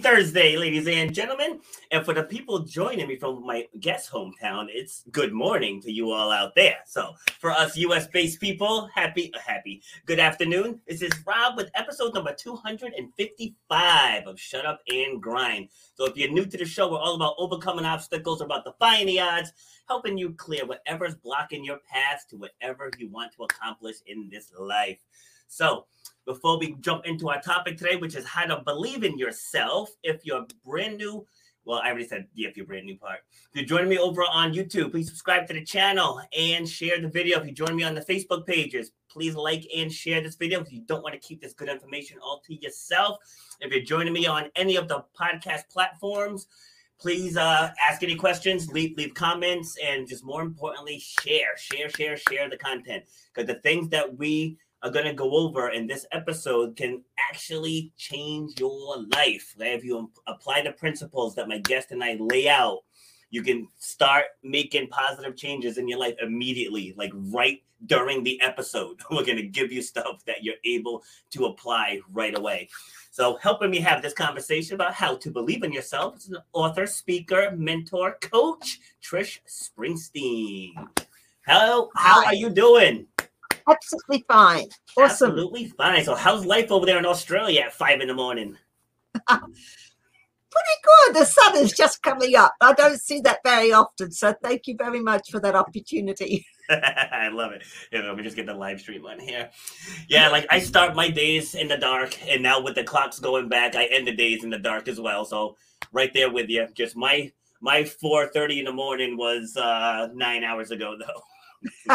Thursday, ladies and gentlemen. And for the people joining me from my guest hometown, it's good morning to you all out there. So for us US based people, happy, uh, happy, good afternoon. This is Rob with episode number 255 of Shut Up and Grind. So if you're new to the show, we're all about overcoming obstacles, about defying the odds, helping you clear whatever's blocking your path to whatever you want to accomplish in this life. So, before we jump into our topic today, which is how to believe in yourself, if you're brand new, well, I already said, yeah, if you're brand new part. If you're joining me over on YouTube, please subscribe to the channel and share the video. If you join me on the Facebook pages, please like and share this video if you don't want to keep this good information all to yourself. If you're joining me on any of the podcast platforms, please uh, ask any questions, leave, leave comments, and just more importantly, share, share, share, share the content. Because the things that we are going to go over in this episode can actually change your life. If you apply the principles that my guest and I lay out, you can start making positive changes in your life immediately, like right during the episode. We're going to give you stuff that you're able to apply right away. So, helping me have this conversation about how to believe in yourself is an author, speaker, mentor, coach, Trish Springsteen. Hello, how Hi. are you doing? Absolutely fine. Awesome. Absolutely fine. So, how's life over there in Australia at five in the morning? Pretty good. The sun is just coming up. I don't see that very often. So, thank you very much for that opportunity. I love it. Yeah, let me just get the live stream on here. Yeah, like I start my days in the dark, and now with the clocks going back, I end the days in the dark as well. So, right there with you. Just my my four thirty in the morning was uh, nine hours ago, though.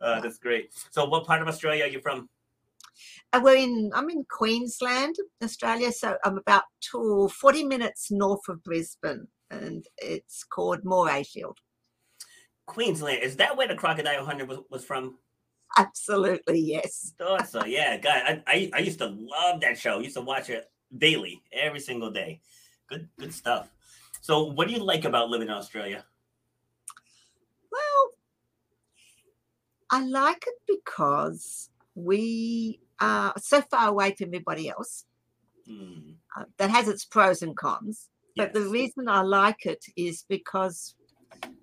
uh, that's great. So, what part of Australia are you from? Uh, we're in. I'm in Queensland, Australia. So I'm about two, 40 minutes north of Brisbane, and it's called Morayfield. Queensland is that where the crocodile hunter was, was from? Absolutely, yes. Thought so. Yeah, God, I, I I used to love that show. I used to watch it daily, every single day. Good good stuff. So, what do you like about living in Australia? I like it because we are so far away from everybody else. Mm. Uh, that has its pros and cons. But yes. the reason I like it is because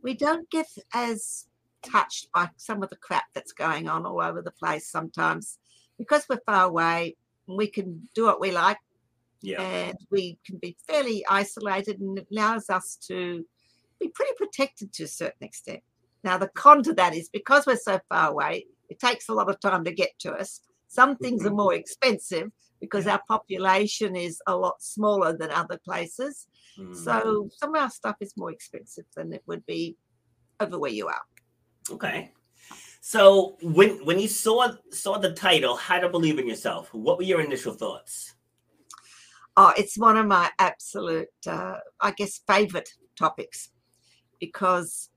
we don't get as touched by some of the crap that's going on all over the place sometimes. Because we're far away, we can do what we like. Yeah. And we can be fairly isolated and it allows us to be pretty protected to a certain extent. Now, the con to that is because we're so far away, it takes a lot of time to get to us. Some things are more mm-hmm. expensive because our population is a lot smaller than other places. Mm. So some of our stuff is more expensive than it would be over where you are. Okay. So when when you saw saw the title, How to Believe in Yourself, what were your initial thoughts? Oh, it's one of my absolute, uh, I guess, favorite topics because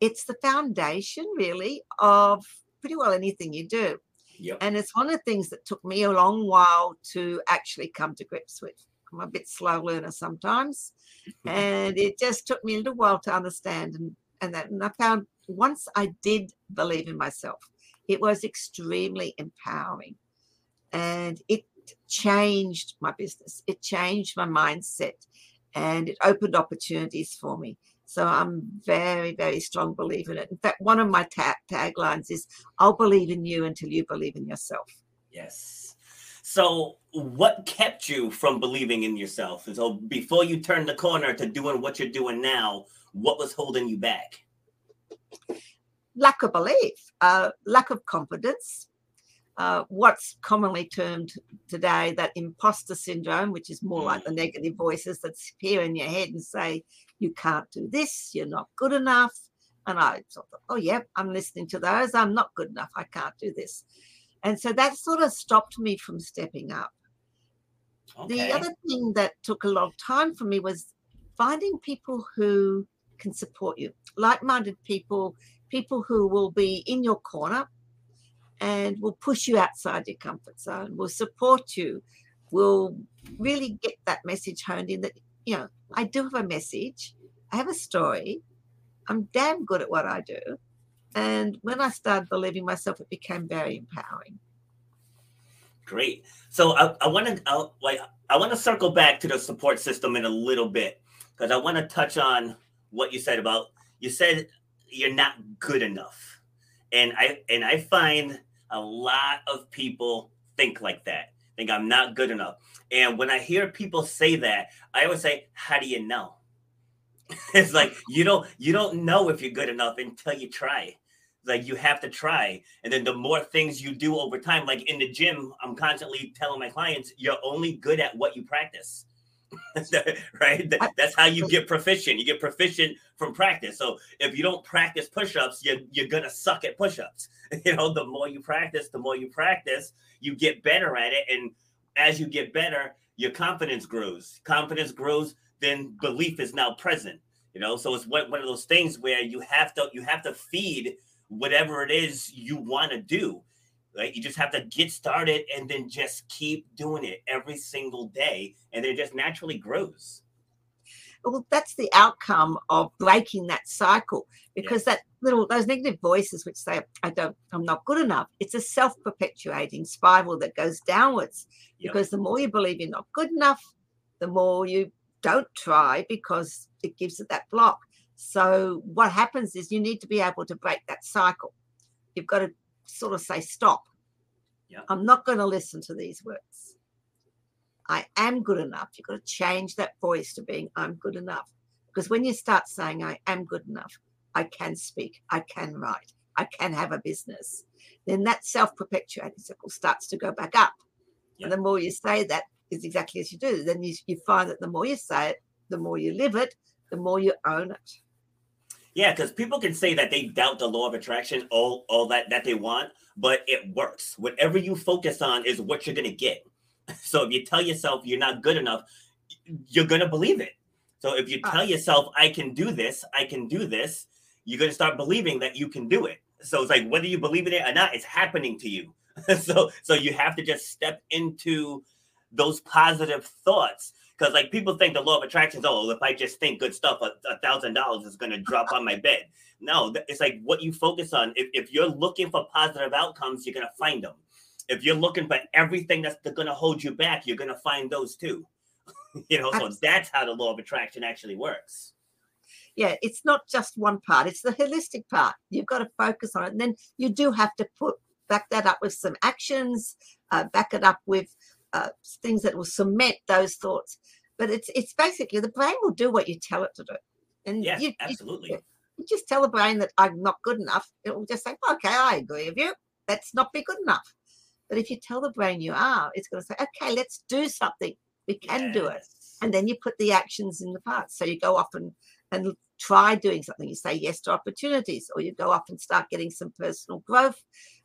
it's the foundation really of pretty well anything you do. Yep. And it's one of the things that took me a long while to actually come to grips with. I'm a bit slow learner sometimes. and it just took me a little while to understand and, and that and I found once I did believe in myself, it was extremely empowering. And it changed my business. It changed my mindset and it opened opportunities for me. So I'm very, very strong believer in it. In fact, one of my tag taglines is, I'll believe in you until you believe in yourself. Yes. So what kept you from believing in yourself? And so before you turned the corner to doing what you're doing now, what was holding you back? Lack of belief, uh, lack of confidence, uh, what's commonly termed today that imposter syndrome, which is more mm. like the negative voices that appear in your head and say, you can't do this, you're not good enough. And I thought, oh, yeah, I'm listening to those. I'm not good enough. I can't do this. And so that sort of stopped me from stepping up. Okay. The other thing that took a long time for me was finding people who can support you, like minded people, people who will be in your corner and will push you outside your comfort zone, will support you, will really get that message honed in that you know, I do have a message, I have a story, I'm damn good at what I do. And when I started believing myself, it became very empowering. great. So I, I want to like I want to circle back to the support system in a little bit because I want to touch on what you said about you said you're not good enough, and I and I find a lot of people think like that. Think I'm not good enough. And when I hear people say that, I always say, "How do you know?" it's like you don't you don't know if you're good enough until you try like you have to try and then the more things you do over time like in the gym i'm constantly telling my clients you're only good at what you practice right? That's how you get proficient. You get proficient from practice. So if you don't practice push-ups you're, you're gonna suck at push-ups. You know the more you practice the more you practice you get better at it. And as you get better your confidence grows. Confidence grows then belief is now present you know? So it's one, one of those things where you have to you have to feed whatever it is you want to do. Like you just have to get started and then just keep doing it every single day, and then it just naturally grows. Well, that's the outcome of breaking that cycle because that little those negative voices which say I don't I'm not good enough. It's a self-perpetuating spiral that goes downwards yep. because the more you believe you're not good enough, the more you don't try because it gives it that block. So what happens is you need to be able to break that cycle. You've got to sort of say, stop. I'm not going to listen to these words. I am good enough. You've got to change that voice to being I'm good enough. Because when you start saying I am good enough, I can speak, I can write, I can have a business, then that self-perpetuating cycle starts to go back up. And the more you say that is exactly as you do, then you, you find that the more you say it, the more you live it, the more you own it. Yeah, because people can say that they doubt the law of attraction, all all that that they want, but it works. Whatever you focus on is what you're gonna get. So if you tell yourself you're not good enough, you're gonna believe it. So if you ah. tell yourself I can do this, I can do this, you're gonna start believing that you can do it. So it's like whether you believe in it or not, it's happening to you. so so you have to just step into those positive thoughts because like people think the law of attraction is oh if I just think good stuff, a thousand dollars is going to drop on my bed. No, it's like what you focus on. If, if you're looking for positive outcomes, you're going to find them. If you're looking for everything that's going to hold you back, you're going to find those too. you know, so that's how the law of attraction actually works. Yeah, it's not just one part; it's the holistic part. You've got to focus on it, and then you do have to put back that up with some actions, uh, back it up with uh, things that will cement those thoughts. But it's it's basically the brain will do what you tell it to do. And yeah, you, absolutely. You, you just tell the brain that I'm not good enough. It will just say, okay, I agree with you. Let's not be good enough. But if you tell the brain you are, it's going to say, okay, let's do something. We can yes. do it. And then you put the actions in the parts. So you go off and, and try doing something. You say yes to opportunities, or you go off and start getting some personal growth,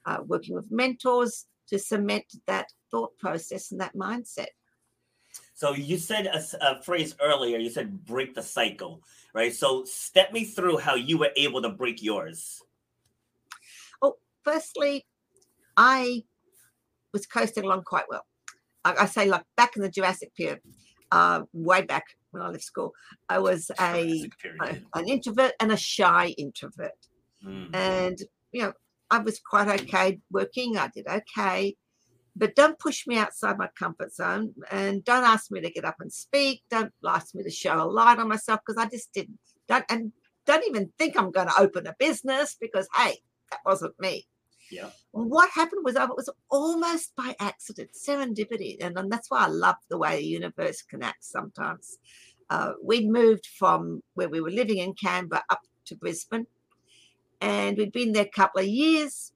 uh, working with mentors to cement that thought process and that mindset. So you said a, a, phrase earlier. You said break the cycle, right? So step me through how you were able to break yours. Oh, firstly, I was coasting along quite well. I, I say like back in the Jurassic period, uh, way back when I left school, I was a, a an introvert and a shy introvert, mm. and you know I was quite okay working. I did okay but don't push me outside my comfort zone and don't ask me to get up and speak don't ask me to show a light on myself because i just didn't don't and don't even think i'm going to open a business because hey that wasn't me yeah what happened was it was almost by accident serendipity and, and that's why i love the way the universe connects sometimes uh, we'd moved from where we were living in canberra up to brisbane and we'd been there a couple of years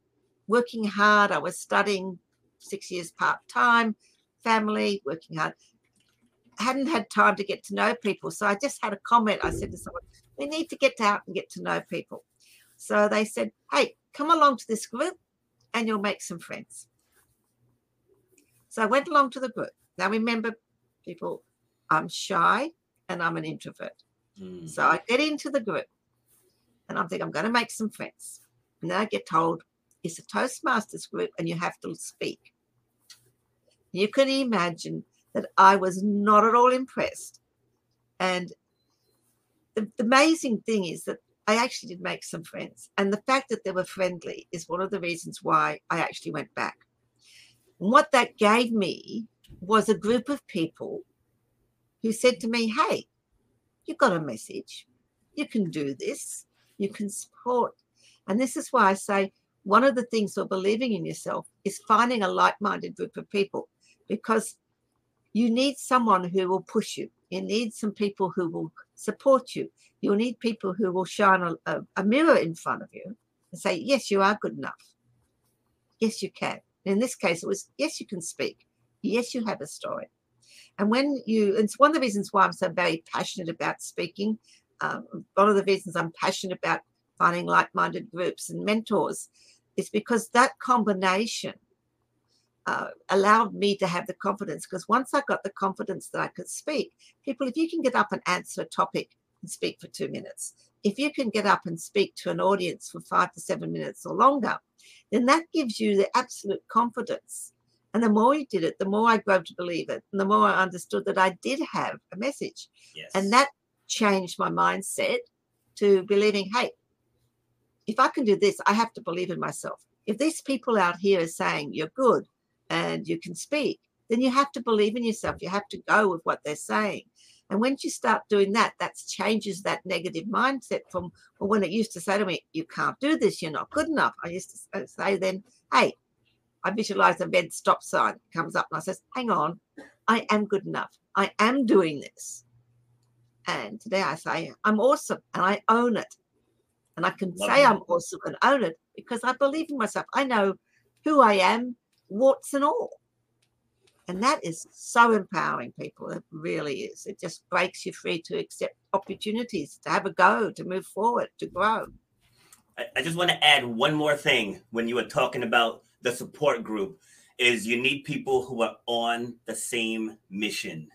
working hard i was studying six years part time, family, working hard. Hadn't had time to get to know people. So I just had a comment. I said to someone, we need to get out and get to know people. So they said, hey, come along to this group and you'll make some friends. So I went along to the group. Now remember, people, I'm shy and I'm an introvert. Mm. So I get into the group and I'm thinking, I'm going to make some friends. And then I get told, it's a Toastmasters group and you have to speak. You can imagine that I was not at all impressed. And the, the amazing thing is that I actually did make some friends. And the fact that they were friendly is one of the reasons why I actually went back. And what that gave me was a group of people who said to me, Hey, you've got a message. You can do this. You can support. And this is why I say one of the things for believing in yourself is finding a like minded group of people because you need someone who will push you. You need some people who will support you. You'll need people who will shine a, a, a mirror in front of you and say, Yes, you are good enough. Yes, you can. In this case, it was, Yes, you can speak. Yes, you have a story. And when you, it's one of the reasons why I'm so very passionate about speaking. Um, one of the reasons I'm passionate about finding like minded groups and mentors is because that combination uh, allowed me to have the confidence. Because once I got the confidence that I could speak, people, if you can get up and answer a topic and speak for two minutes, if you can get up and speak to an audience for five to seven minutes or longer, then that gives you the absolute confidence and the more you did it, the more I grew to believe it. And the more I understood that I did have a message. Yes. And that changed my mindset to believing, hey, if I can do this, I have to believe in myself. If these people out here are saying you're good and you can speak, then you have to believe in yourself. You have to go with what they're saying. And once you start doing that, that changes that negative mindset from well, when it used to say to me, you can't do this, you're not good enough. I used to uh, say then, hey, I visualize a red stop sign comes up and I says, hang on, I am good enough. I am doing this. And today I say, I'm awesome and I own it. And I can Love say I'm awesome and own it because I believe in myself. I know who I am, warts and all. And that is so empowering, people. It really is. It just breaks you free to accept opportunities, to have a go, to move forward, to grow. I just want to add one more thing when you were talking about the support group is you need people who are on the same mission.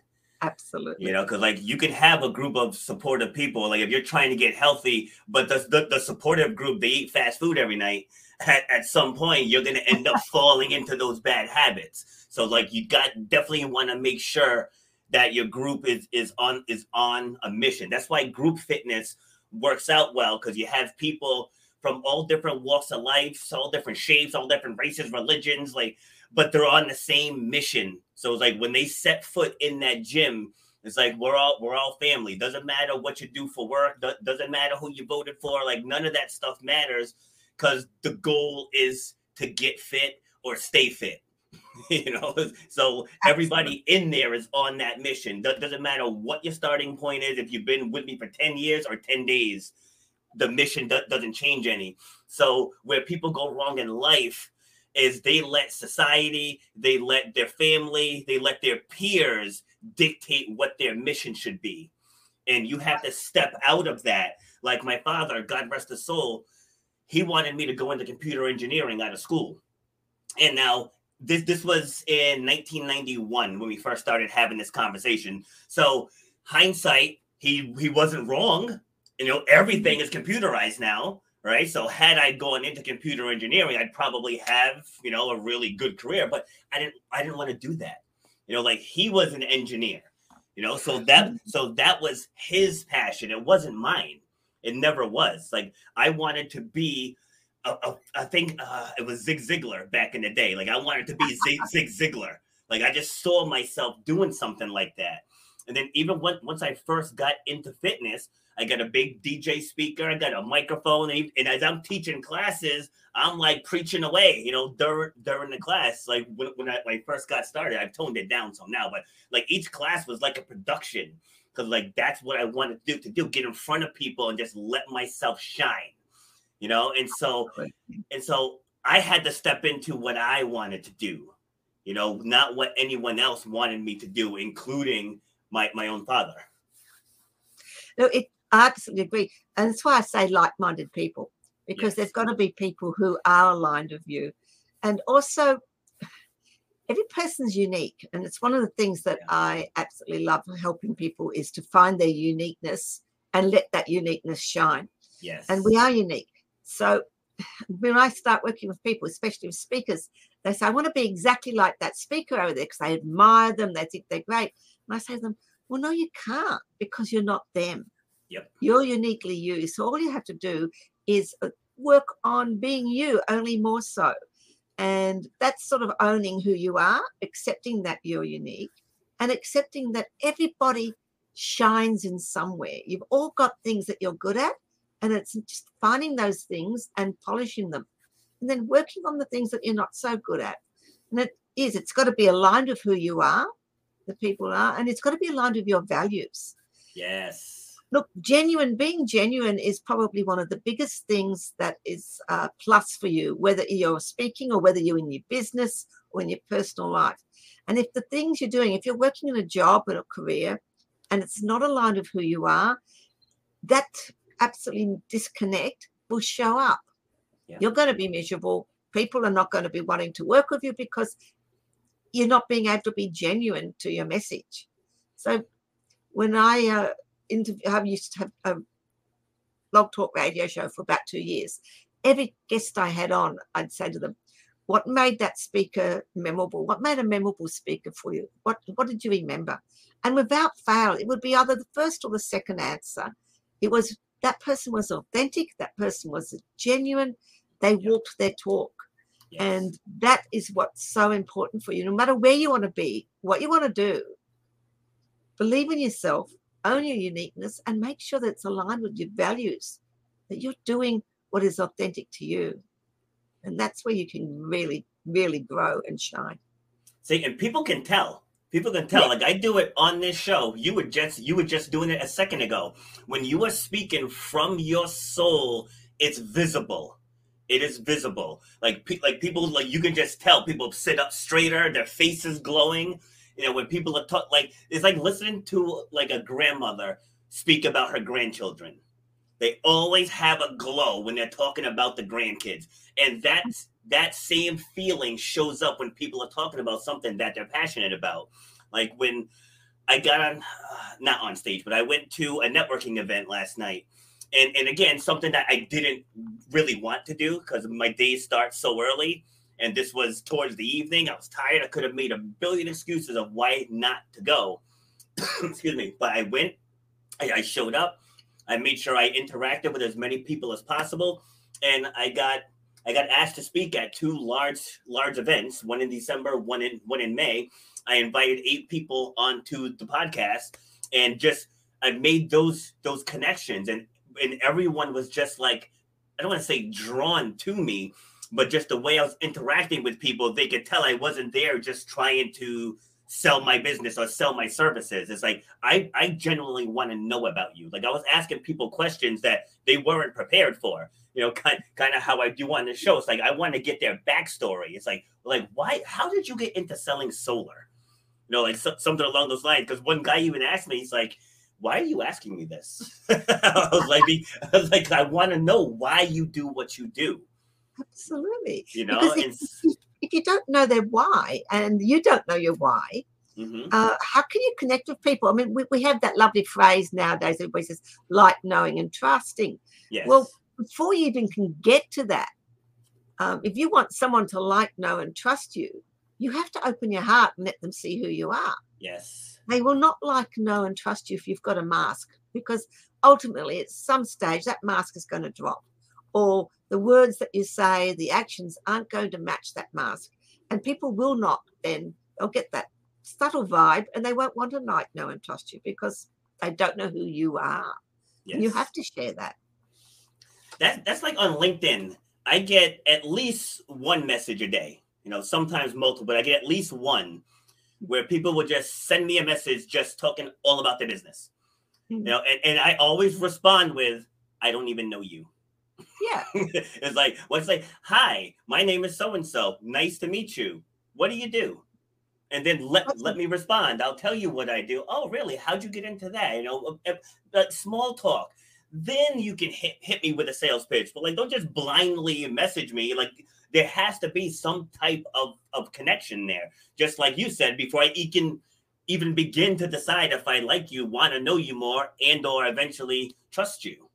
Absolutely. You know, because like you can have a group of supportive people. Like if you're trying to get healthy, but the, the, the supportive group, they eat fast food every night. At, at some point, you're going to end up falling into those bad habits. So like you got definitely want to make sure that your group is is on is on a mission. That's why group fitness works out well because you have people from all different walks of life, all different shapes, all different races, religions, like, but they're on the same mission. So it's like when they set foot in that gym, it's like we're all we're all family. Doesn't matter what you do for work. Doesn't matter who you voted for. Like none of that stuff matters because the goal is to get fit or stay fit. you know, so everybody in there is on that mission. Doesn't matter what your starting point is. If you've been with me for ten years or ten days, the mission do- doesn't change any. So where people go wrong in life is they let society, they let their family, they let their peers dictate what their mission should be. And you have to step out of that. Like my father, God rest his soul, he wanted me to go into computer engineering out of school. And now this this was in 1991 when we first started having this conversation. So hindsight, he he wasn't wrong you know, everything is computerized now, right? So had I gone into computer engineering, I'd probably have, you know, a really good career, but I didn't I didn't want to do that. You know, like he was an engineer, you know, so that so that was his passion. It wasn't mine. It never was. Like I wanted to be a, a, I think uh, it was Zig Ziglar back in the day. Like I wanted to be Zig, Zig Ziglar. Like I just saw myself doing something like that. And then even when, once I first got into fitness, I got a big DJ speaker. I got a microphone, and, and, as I'm teaching classes, I'm like preaching away. You know, during during the class, like when, when I, when I first got started, I've toned it down some now, but like each class was like a production because like that's what I wanted to do to do get in front of people and just let myself shine. You know, and so and so I had to step into what I wanted to do. You know, not what anyone else wanted me to do, including my my own father. No, it I absolutely agree. And that's why I say like minded people, because yes. there's got to be people who are aligned with you. And also, every person's unique. And it's one of the things that yeah. I absolutely love helping people is to find their uniqueness and let that uniqueness shine. Yes. And we are unique. So when I start working with people, especially with speakers, they say, I want to be exactly like that speaker over there because they admire them, they think they're great. And I say to them, Well, no, you can't because you're not them. Yep. You're uniquely you. So all you have to do is uh, work on being you, only more so. And that's sort of owning who you are, accepting that you're unique, and accepting that everybody shines in somewhere. You've all got things that you're good at, and it's just finding those things and polishing them, and then working on the things that you're not so good at. And it is, it's got to be aligned with who you are, the people are, and it's got to be aligned with your values. Yes look genuine being genuine is probably one of the biggest things that is a plus for you whether you're speaking or whether you're in your business or in your personal life. And if the things you're doing if you're working in a job or a career and it's not aligned with who you are that absolutely disconnect will show up. Yeah. you're going to be miserable. People are not going to be wanting to work with you because you're not being able to be genuine to your message. So when I uh, interview, I used to have a blog um, talk radio show for about two years. Every guest I had on, I'd say to them, what made that speaker memorable? What made a memorable speaker for you? What what did you remember? And without fail, it would be either the first or the second answer. It was that person was authentic, that person was genuine, they walked their talk. Yes. And that is what's so important for you. No matter where you want to be, what you want to do, believe in yourself own your uniqueness and make sure that it's aligned with your values, that you're doing what is authentic to you. And that's where you can really, really grow and shine. See, and people can tell. People can tell. Yeah. Like I do it on this show. You were just you were just doing it a second ago. When you are speaking from your soul, it's visible. It is visible. Like like people like you can just tell. People sit up straighter. Their face is glowing you know, when people are talk like it's like listening to like a grandmother speak about her grandchildren. They always have a glow when they're talking about the grandkids, and that's that same feeling shows up when people are talking about something that they're passionate about. Like when I got on, not on stage, but I went to a networking event last night. And, and again, something that I didn't really want to do because my days start so early and this was towards the evening. I was tired. I could have made a billion excuses of why not to go. Excuse me. But I went. I, I, showed up. I made sure I interacted with as many people as possible, and I got I got asked to speak at two large large events. One in December, one in one in May. I invited eight people onto the podcast, and just I made those those connections, and and everyone was just like I don't want to say drawn to me, but just the way I was interacting with people, they could tell I wasn't there just trying to sell my business or sell my services. It's like I I genuinely want to know about you. Like I was asking people questions that they weren't prepared for. You know, kind kind of how I do on the show. It's like I want to get their backstory. It's like like why? How did you get into selling solar? You know, like so, something along those lines. Because one guy even asked me, he's like. Why are you asking me this? I was like, I was like, I want to know why you do what you do. Absolutely. You know, if, if, you don't know their why and you don't know your why, mm-hmm. uh, how can you connect with people? I mean, we, we have that lovely phrase nowadays. Everybody says like, knowing, and trusting. Yes. Well, before you even can get to that, um, if you want someone to like, know, and trust you, you have to open your heart and let them see who you are. Yes. They will not like, know, and trust you if you've got a mask because ultimately at some stage that mask is going to drop or the words that you say, the actions aren't going to match that mask. And people will not then, they'll get that subtle vibe and they won't want to like, know, and trust you because they don't know who you are. Yes. You have to share that. That, that's like on LinkedIn. I get at least one message a day, you know, sometimes multiple, but I get at least one where people will just send me a message just talking all about their business. Mm-hmm. You know, and, and I always respond with, I don't even know you. Yeah. it's like, what's well, like, hi, my name is so and so. Nice to meet you. What do you do? And then let let me respond. I'll tell you what I do. Oh, really? How'd you get into that? You know, uh, uh, small talk. Then you can hit, hit me with a sales pitch. But like, don't just blindly message me. Like, there has to be some type of of connection there. Just like you said before, I can even begin to decide if I like you, want to know you more, and or eventually trust you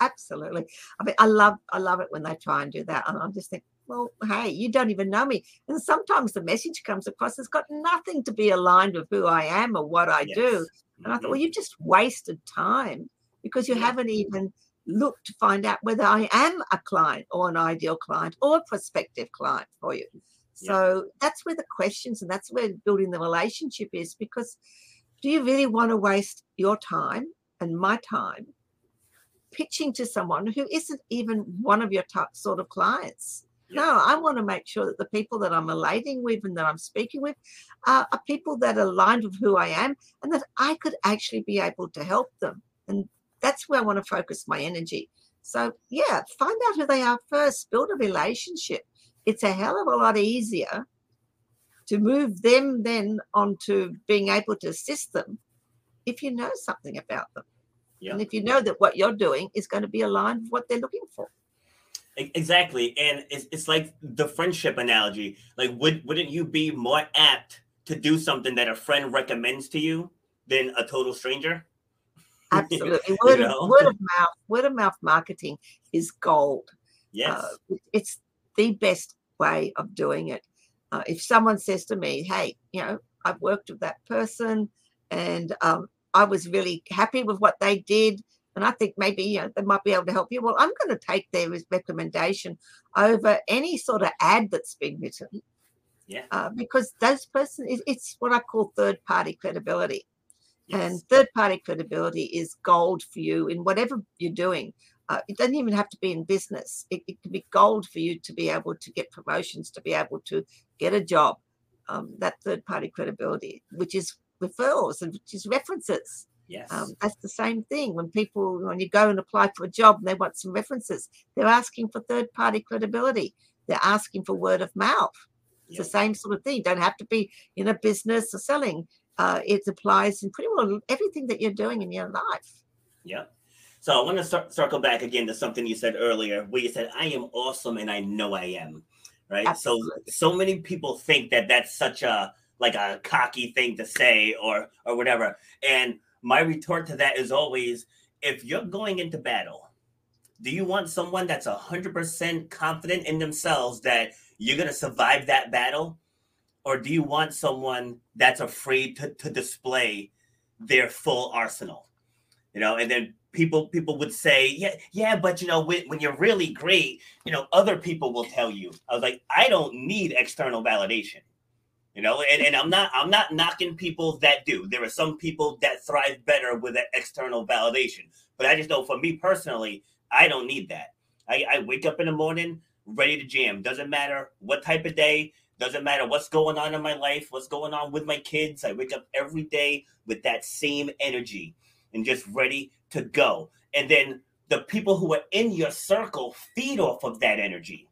absolutely. I mean, I love I love it when they try and do that, and I just think, well, hey, you don't even know me. And sometimes the message comes across it's got nothing to be aligned with who I am or what I yes. do. And I thought, well, mm-hmm. you've just wasted time because you yeah. haven't even look to find out whether I am a client or an ideal client or a prospective client for you. So yeah. that's where the questions and that's where building the relationship is because do you really want to waste your time and my time pitching to someone who isn't even one of your top sort of clients? No, I want to make sure that the people that I'm relating with and that I'm speaking with are, are people that are aligned with who I am and that I could actually be able to help them. And that's where I want to focus my energy. So, yeah, find out who they are first, build a relationship. It's a hell of a lot easier to move them then onto being able to assist them if you know something about them. Yeah. And if you know that what you're doing is going to be aligned with what they're looking for. Exactly. And it's, it's like the friendship analogy. Like, would, wouldn't you be more apt to do something that a friend recommends to you than a total stranger? Absolutely. Word, you know? of, word of mouth, word of mouth marketing is gold. Yes. Uh, it's the best way of doing it. Uh, if someone says to me, hey, you know, I've worked with that person and um, I was really happy with what they did, and I think maybe you know they might be able to help you. Well, I'm going to take their recommendation over any sort of ad that's been written. Yeah. Uh, because those person, it's what I call third party credibility. Yes. And third party credibility is gold for you in whatever you're doing. Uh, it doesn't even have to be in business. It, it, can be gold for you to be able to get promotions, to be able to get a job. Um, that third party credibility, which is referrals and which is references. Yes. Um, that's the same thing. When people, when you go and apply for a job and they want some references, they're asking for third party credibility. They're asking for word of mouth. It's yep. the same sort of thing. You don't have to be in a business or selling. Uh, it applies in pretty well everything that you're doing in your life. Yeah. So I want to start, circle back again to something you said earlier, where you said, "I am awesome, and I know I am." Right. Absolutely. So so many people think that that's such a like a cocky thing to say or or whatever. And my retort to that is always, if you're going into battle, do you want someone that's hundred percent confident in themselves that you're gonna survive that battle? Or do you want someone that's afraid to, to display their full arsenal? You know, and then people people would say, yeah, yeah, but you know, when, when you're really great, you know, other people will tell you. I was like, I don't need external validation. You know, and, and I'm not I'm not knocking people that do. There are some people that thrive better with that external validation. But I just know for me personally, I don't need that. I, I wake up in the morning ready to jam. Doesn't matter what type of day, doesn't matter what's going on in my life, what's going on with my kids. I wake up every day with that same energy and just ready to go. And then the people who are in your circle feed off of that energy.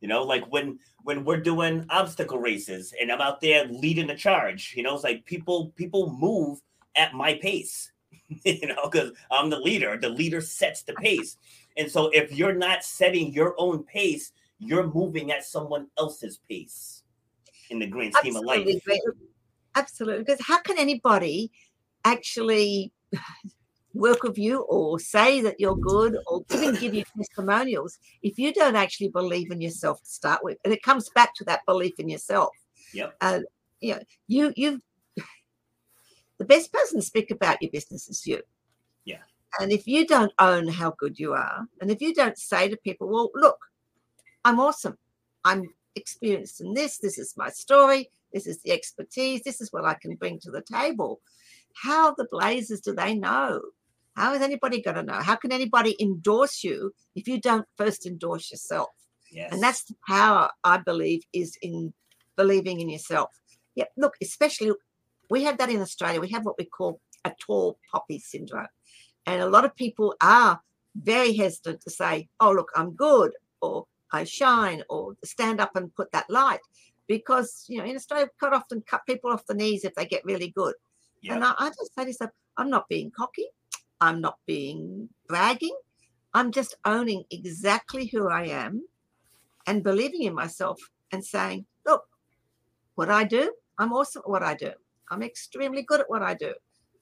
You know, like when when we're doing obstacle races and I'm out there leading the charge, you know, it's like people people move at my pace. you know, because I'm the leader. The leader sets the pace. And so if you're not setting your own pace, you're moving at someone else's pace in the grand scheme Absolutely. of life. Absolutely. Because how can anybody actually work with you or say that you're good or even give you testimonials if you don't actually believe in yourself to start with. And it comes back to that belief in yourself. Yep. Uh, you know, you you the best person to speak about your business is you. Yeah. And if you don't own how good you are, and if you don't say to people, well, look, I'm awesome. I'm experienced in this. This is my story. This is the expertise. This is what I can bring to the table. How the blazes do they know how is anybody going to know? How can anybody endorse you if you don't first endorse yourself? Yes. And that's the power, I believe, is in believing in yourself. Yeah, look, especially we have that in Australia. We have what we call a tall poppy syndrome. And a lot of people are very hesitant to say, oh, look, I'm good, or I shine, or stand up and put that light. Because, you know, in Australia, we quite often cut people off the knees if they get really good. Yep. And I, I just say to myself, I'm not being cocky. I'm not being bragging. I'm just owning exactly who I am and believing in myself and saying, look, what I do, I'm awesome at what I do. I'm extremely good at what I do.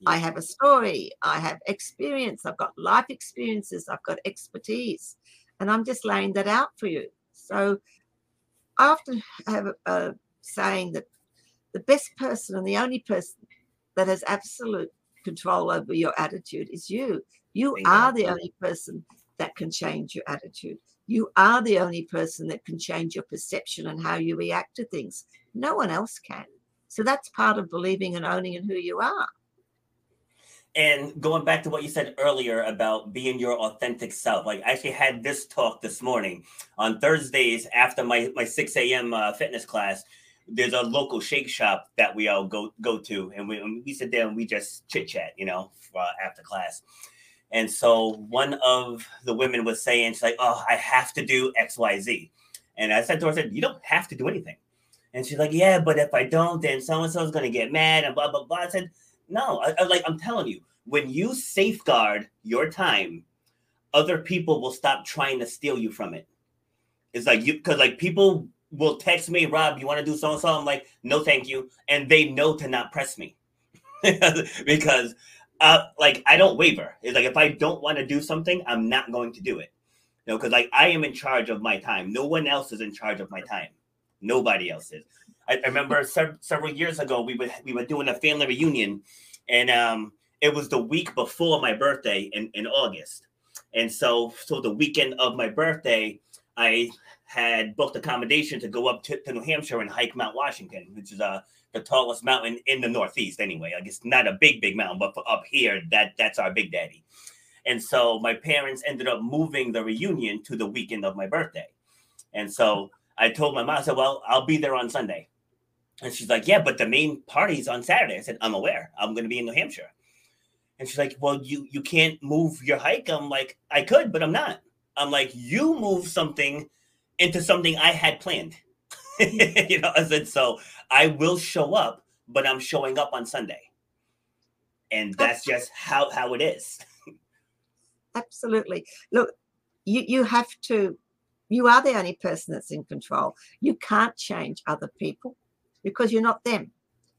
I have a story, I have experience, I've got life experiences, I've got expertise, and I'm just laying that out for you. So I often have a, a saying that the best person and the only person that has absolute control over your attitude is you. You are the only person that can change your attitude. You are the only person that can change your perception and how you react to things. No one else can. So that's part of believing and owning in who you are. And going back to what you said earlier about being your authentic self, like I actually had this talk this morning on Thursdays after my, my 6 a.m. Uh, fitness class. There's a local shake shop that we all go go to, and we, we sit there and we just chit chat, you know, uh, after class. And so one of the women was saying, she's like, oh, I have to do X, Y, Z. And I said to her, I said, you don't have to do anything. And she's like, yeah, but if I don't, then so and so is to get mad and blah, blah, blah. I said, no, I, I, like I'm telling you, when you safeguard your time, other people will stop trying to steal you from it. It's like you, because like people will text me, Rob, you want to do so and so? I'm like, no, thank you. And they know to not press me because uh, like I don't waver. It's like if I don't want to do something, I'm not going to do it. You know, because like I am in charge of my time. No one else is in charge of my time. Nobody else is. I, I remember se- several years ago we were we were doing a family reunion, and um, it was the week before my birthday in, in August. And so so the weekend of my birthday, I had booked accommodation to go up to, to New Hampshire and hike Mount Washington, which is a the tallest mountain in the Northeast, anyway. Like it's not a big, big mountain, but up here, that that's our big daddy. And so my parents ended up moving the reunion to the weekend of my birthday. And so I told my mom, I said, Well, I'll be there on Sunday. And she's like, Yeah, but the main party's on Saturday. I said, I'm aware. I'm gonna be in New Hampshire. And she's like, Well, you you can't move your hike. I'm like, I could, but I'm not. I'm like, you move something into something I had planned. you know, I said, so I will show up, but I'm showing up on Sunday. And that's just how how it is. Absolutely. Look, you you have to you are the only person that's in control. You can't change other people because you're not them.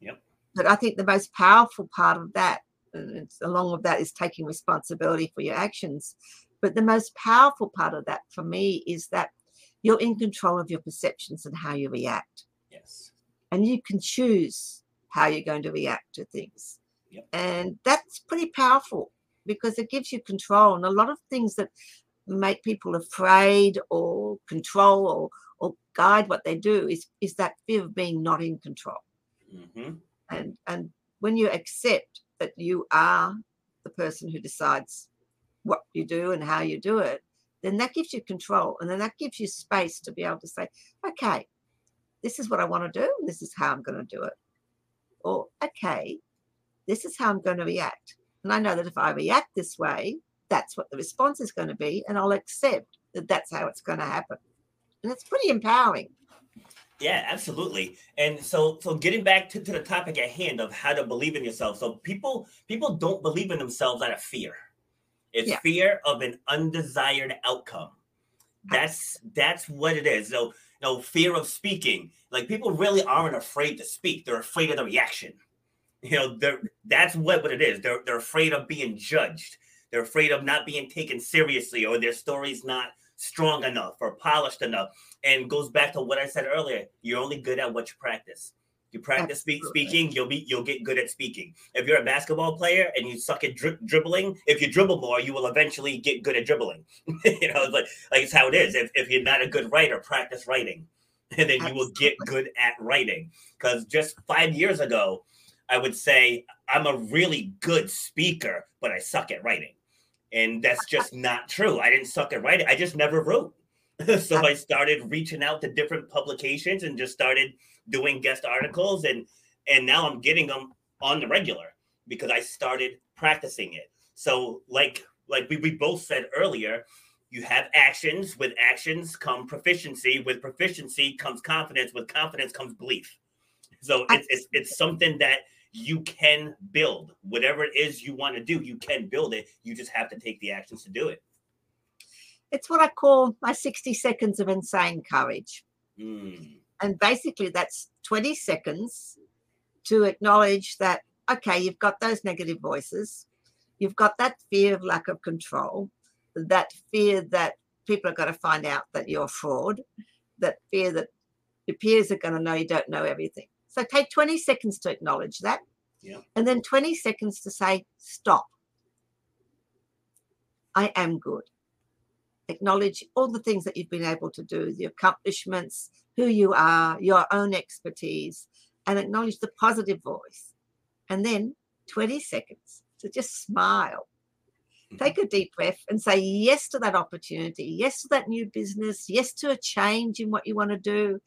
Yep. But I think the most powerful part of that, and along with that, is taking responsibility for your actions. But the most powerful part of that for me is that you're in control of your perceptions and how you react. Yes. And you can choose how you're going to react to things. Yep. And that's pretty powerful because it gives you control. And a lot of things that make people afraid or control or, or guide what they do is, is that fear of being not in control. Mm-hmm. And, and when you accept that you are the person who decides you do and how you do it, then that gives you control and then that gives you space to be able to say, okay, this is what I want to do, this is how I'm going to do it. Or, okay, this is how I'm going to react. And I know that if I react this way, that's what the response is going to be, and I'll accept that that's how it's going to happen. And it's pretty empowering. Yeah, absolutely. And so so getting back to, to the topic at hand of how to believe in yourself. So people people don't believe in themselves out of fear. It's yeah. fear of an undesired outcome. That's that's what it is. So, no fear of speaking. Like people really aren't afraid to speak. They're afraid of the reaction. You know, they're that's what, what it is. They're they're afraid of being judged. They're afraid of not being taken seriously or their story's not strong enough or polished enough. And goes back to what I said earlier. You're only good at what you practice. You practice speak, speaking, you'll be you'll get good at speaking. If you're a basketball player and you suck at dri- dribbling, if you dribble more, you will eventually get good at dribbling. you know, it's like like it's how it is. If, if you're not a good writer, practice writing, and then you will get good at writing. Because just five years ago, I would say I'm a really good speaker, but I suck at writing, and that's just not true. I didn't suck at writing. I just never wrote. so I started reaching out to different publications and just started doing guest articles and and now I'm getting them on the regular because I started practicing it. So like like we, we both said earlier, you have actions. With actions come proficiency. With proficiency comes confidence. With confidence comes belief. So it's, it's, it's something that you can build. Whatever it is you want to do, you can build it. You just have to take the actions to do it. It's what I call my 60 seconds of insane courage. Mm and basically that's 20 seconds to acknowledge that okay you've got those negative voices you've got that fear of lack of control that fear that people are going to find out that you're a fraud that fear that your peers are going to know you don't know everything so take 20 seconds to acknowledge that Yeah. And then 20 seconds to say, stop. I am good. Acknowledge all the things that you've been able to do, the accomplishments, who you are, your own expertise, and acknowledge the positive voice. And then 20 seconds to just smile. Mhm. Take a deep breath and say yes to that opportunity, yes to that new business, yes to a change in what you want to do,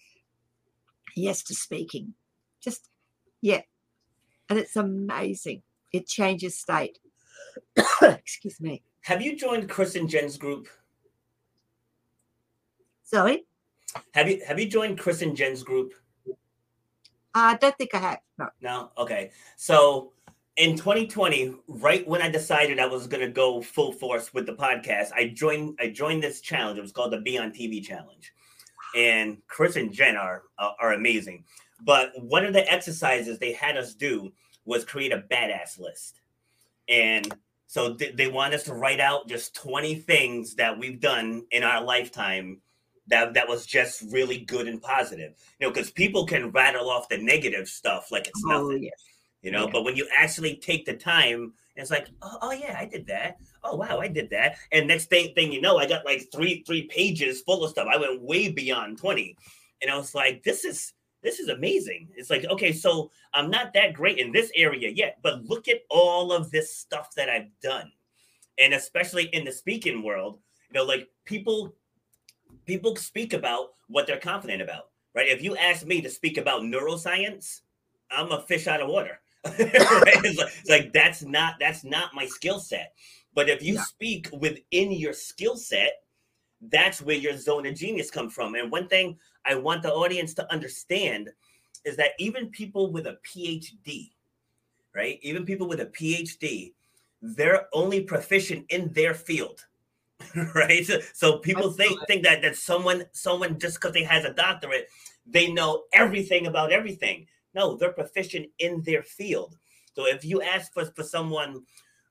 yes to speaking. Just, yeah. And it's amazing. It changes state. Excuse me. Have you joined Chris and Jen's group? Sorry, Have you have you joined Chris and Jen's group? I don't think I have. No. No. Okay. So in 2020, right when I decided I was gonna go full force with the podcast, I joined I joined this challenge. It was called the Be on TV challenge, and Chris and Jen are are, are amazing. But one of the exercises they had us do was create a badass list, and so th- they want us to write out just 20 things that we've done in our lifetime that that was just really good and positive. You know, because people can rattle off the negative stuff like it's Oh, nothing yes. you know Yeah. but when you actually take the time it's like oh, oh yeah i did that oh wow i did that and next thing, thing you know i got like three three pages full of stuff i went way beyond 20 and i was like this is this is amazing it's like okay so i'm not that great in this area yet but look at all of this stuff that i've done and especially in the speaking world you know like people people speak about what they're confident about right if you ask me to speak about neuroscience i'm a fish out of water right? It's like, it's like that's not that's not my skill set. But if you Yeah. speak within your skill set, that's where your zone of genius come from. And one thing I want the audience to understand is that even people with a PhD, right? Even people with a PhD, they're only proficient in their field. right? So, people think think that that someone someone just because they has a doctorate, they know everything about everything. No, they're proficient in their field. So if you ask for, for someone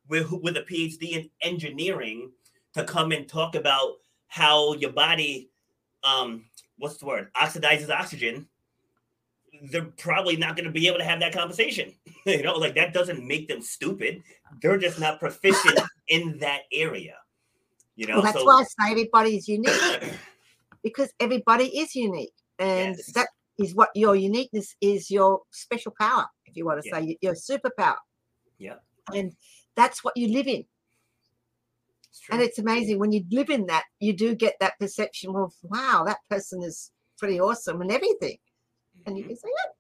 with, with a PhD in engineering to come and talk about how your body, um, what's the word, oxidizes oxygen, they're probably not going to be able to have that conversation. you know, like that doesn't make them stupid. They're just not proficient in that area. You know, Well, that's so why I say everybody is unique because everybody is unique. And Yes. that is what your uniqueness is your special power, if you want to Yeah. say your superpower. Yeah. And that's what you live in. it's. And it's amazing when you live in that, you do get that perception of, wow, that person is pretty awesome and everything. And you Mhm. can say, yeah,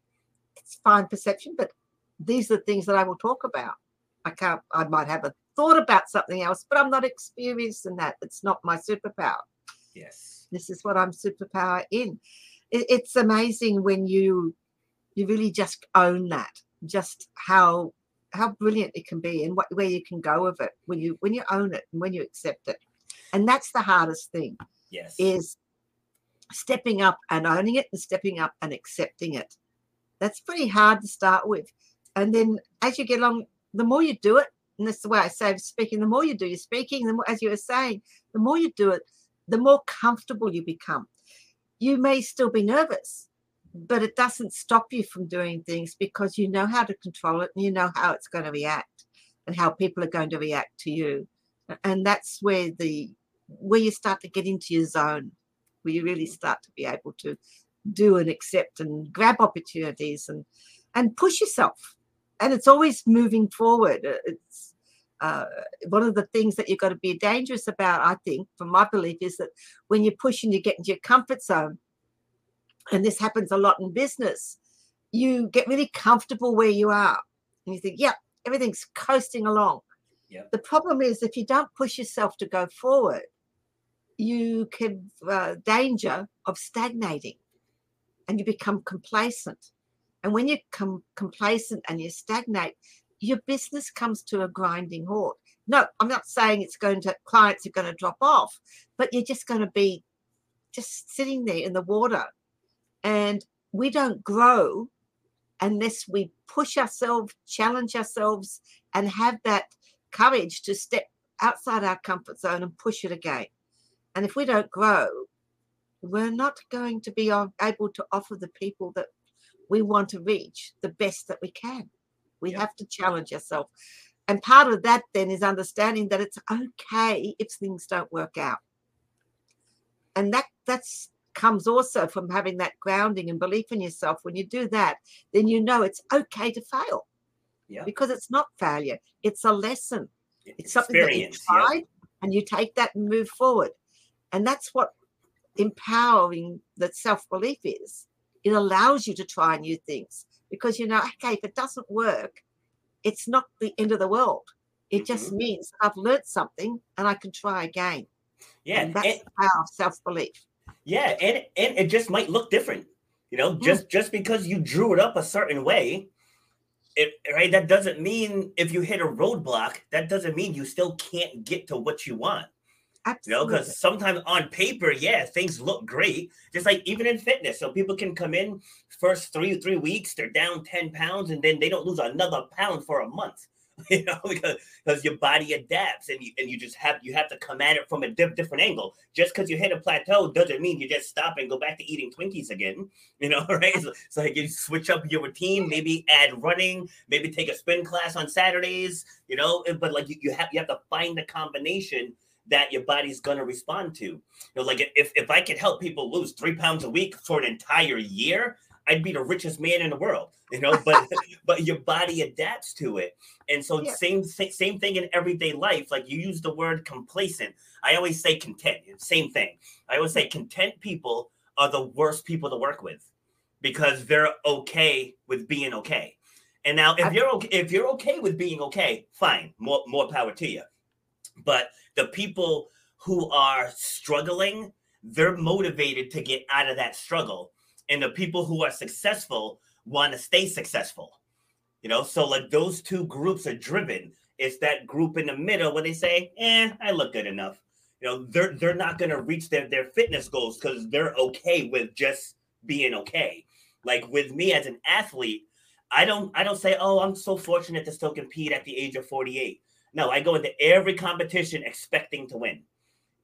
it's fine perception, but these are the things that I will talk about. I can't, I might have a thought about something else, but I'm not experienced in that. It's not my superpower. yes. This is what I'm superpower in. It, it's amazing when you you really just own that, just how how brilliant it can be and what where you can go with it when you when you own it and when you accept it. And that's the hardest thing Yes. is stepping up and owning it and stepping up and accepting it. That's pretty hard to start with. And then as you get along, the more you do it, and that's the way I say speaking, the more you do your speaking, the more, as you were saying, the more you do it, the more comfortable you become. You may still be nervous, but it doesn't stop you from doing things because you know how to control it and you know how it's going to react and how people are going to react to you. And that's where the where you start to get into your zone, where you really start to be able to do and accept and grab opportunities and and push yourself. And it's always moving forward. It's uh, one of the things that you've got to be dangerous about, I think, from my belief, is that when you push and you get into your comfort zone, and this happens a lot in business, you get really comfortable where you are. And you think, yeah, everything's coasting along. Yep. The problem is if you don't push yourself to go forward, you can uh, danger of stagnating and you become complacent. And when you come complacent and you stagnate, your business comes to a grinding halt. No, I'm not saying it's going to clients are going to drop off, but you're just going to be just sitting there in the water. And we don't grow unless we push ourselves, challenge ourselves, and have that courage to step outside our comfort zone and push it again. And if we don't grow, we're not going to be able to offer the people that we want to reach the best that we can. We Yeah. have to challenge ourselves. And part of that then is understanding that it's okay if things don't work out. And that that's comes also from having that grounding and belief in yourself. When you do that, then you know it's okay to fail. Yeah. Because it's not failure, it's a lesson. It's something that you Experience, yeah. tried and you take that and move forward. And that's what empowering that self belief is. It allows you to try new things because you know, okay, if it doesn't work, it's not the end of the world. It just Mm-hmm. means I've learned something and I can try again. Yeah, and that's and- the power of self belief. Yeah, and and it just might look different. You know, Mm. just just because you drew it up a certain way, it right that doesn't mean if you hit a roadblock, that doesn't mean you still can't get to what you want. You know, because sometimes on paper, yeah, things look great. Just like even in fitness, so people can come in first three three weeks, they're down ten pounds, and then they don't lose another pound for a month. You know, because because your body adapts, and you and you just have you have to come at it from a diff- different angle. Just because you hit a plateau doesn't mean you just stop and go back to eating Twinkies again. You know, right? So, so like you switch up your routine, maybe add running, maybe take a spin class on Saturdays. You know, but like you, you have you have to find the combination that your body's gonna respond to. You know, like if if I could help people lose three pounds a week for an entire year, I'd be the richest man in the world. You know, but but your body adapts to it, and so Yeah. same sa- same thing in everyday life. Like you use the word complacent. I always say content. Same thing. I always say content people are the worst people to work with because they're okay with being okay. And now, if you're okay, if you're okay with being okay, fine, more more power to you. But the people who are struggling, they're motivated to get out of that struggle, and the people who are successful want to stay successful. You know, so like those two groups are driven. It's that group in the middle where they say, "Eh, I look good enough." You know, they're they're not going to reach their their fitness goals because they're okay with just being okay. Like with me as an athlete, I don't I don't say, "Oh, I'm so fortunate to still compete at the age of 48." No, I go into every competition expecting to win.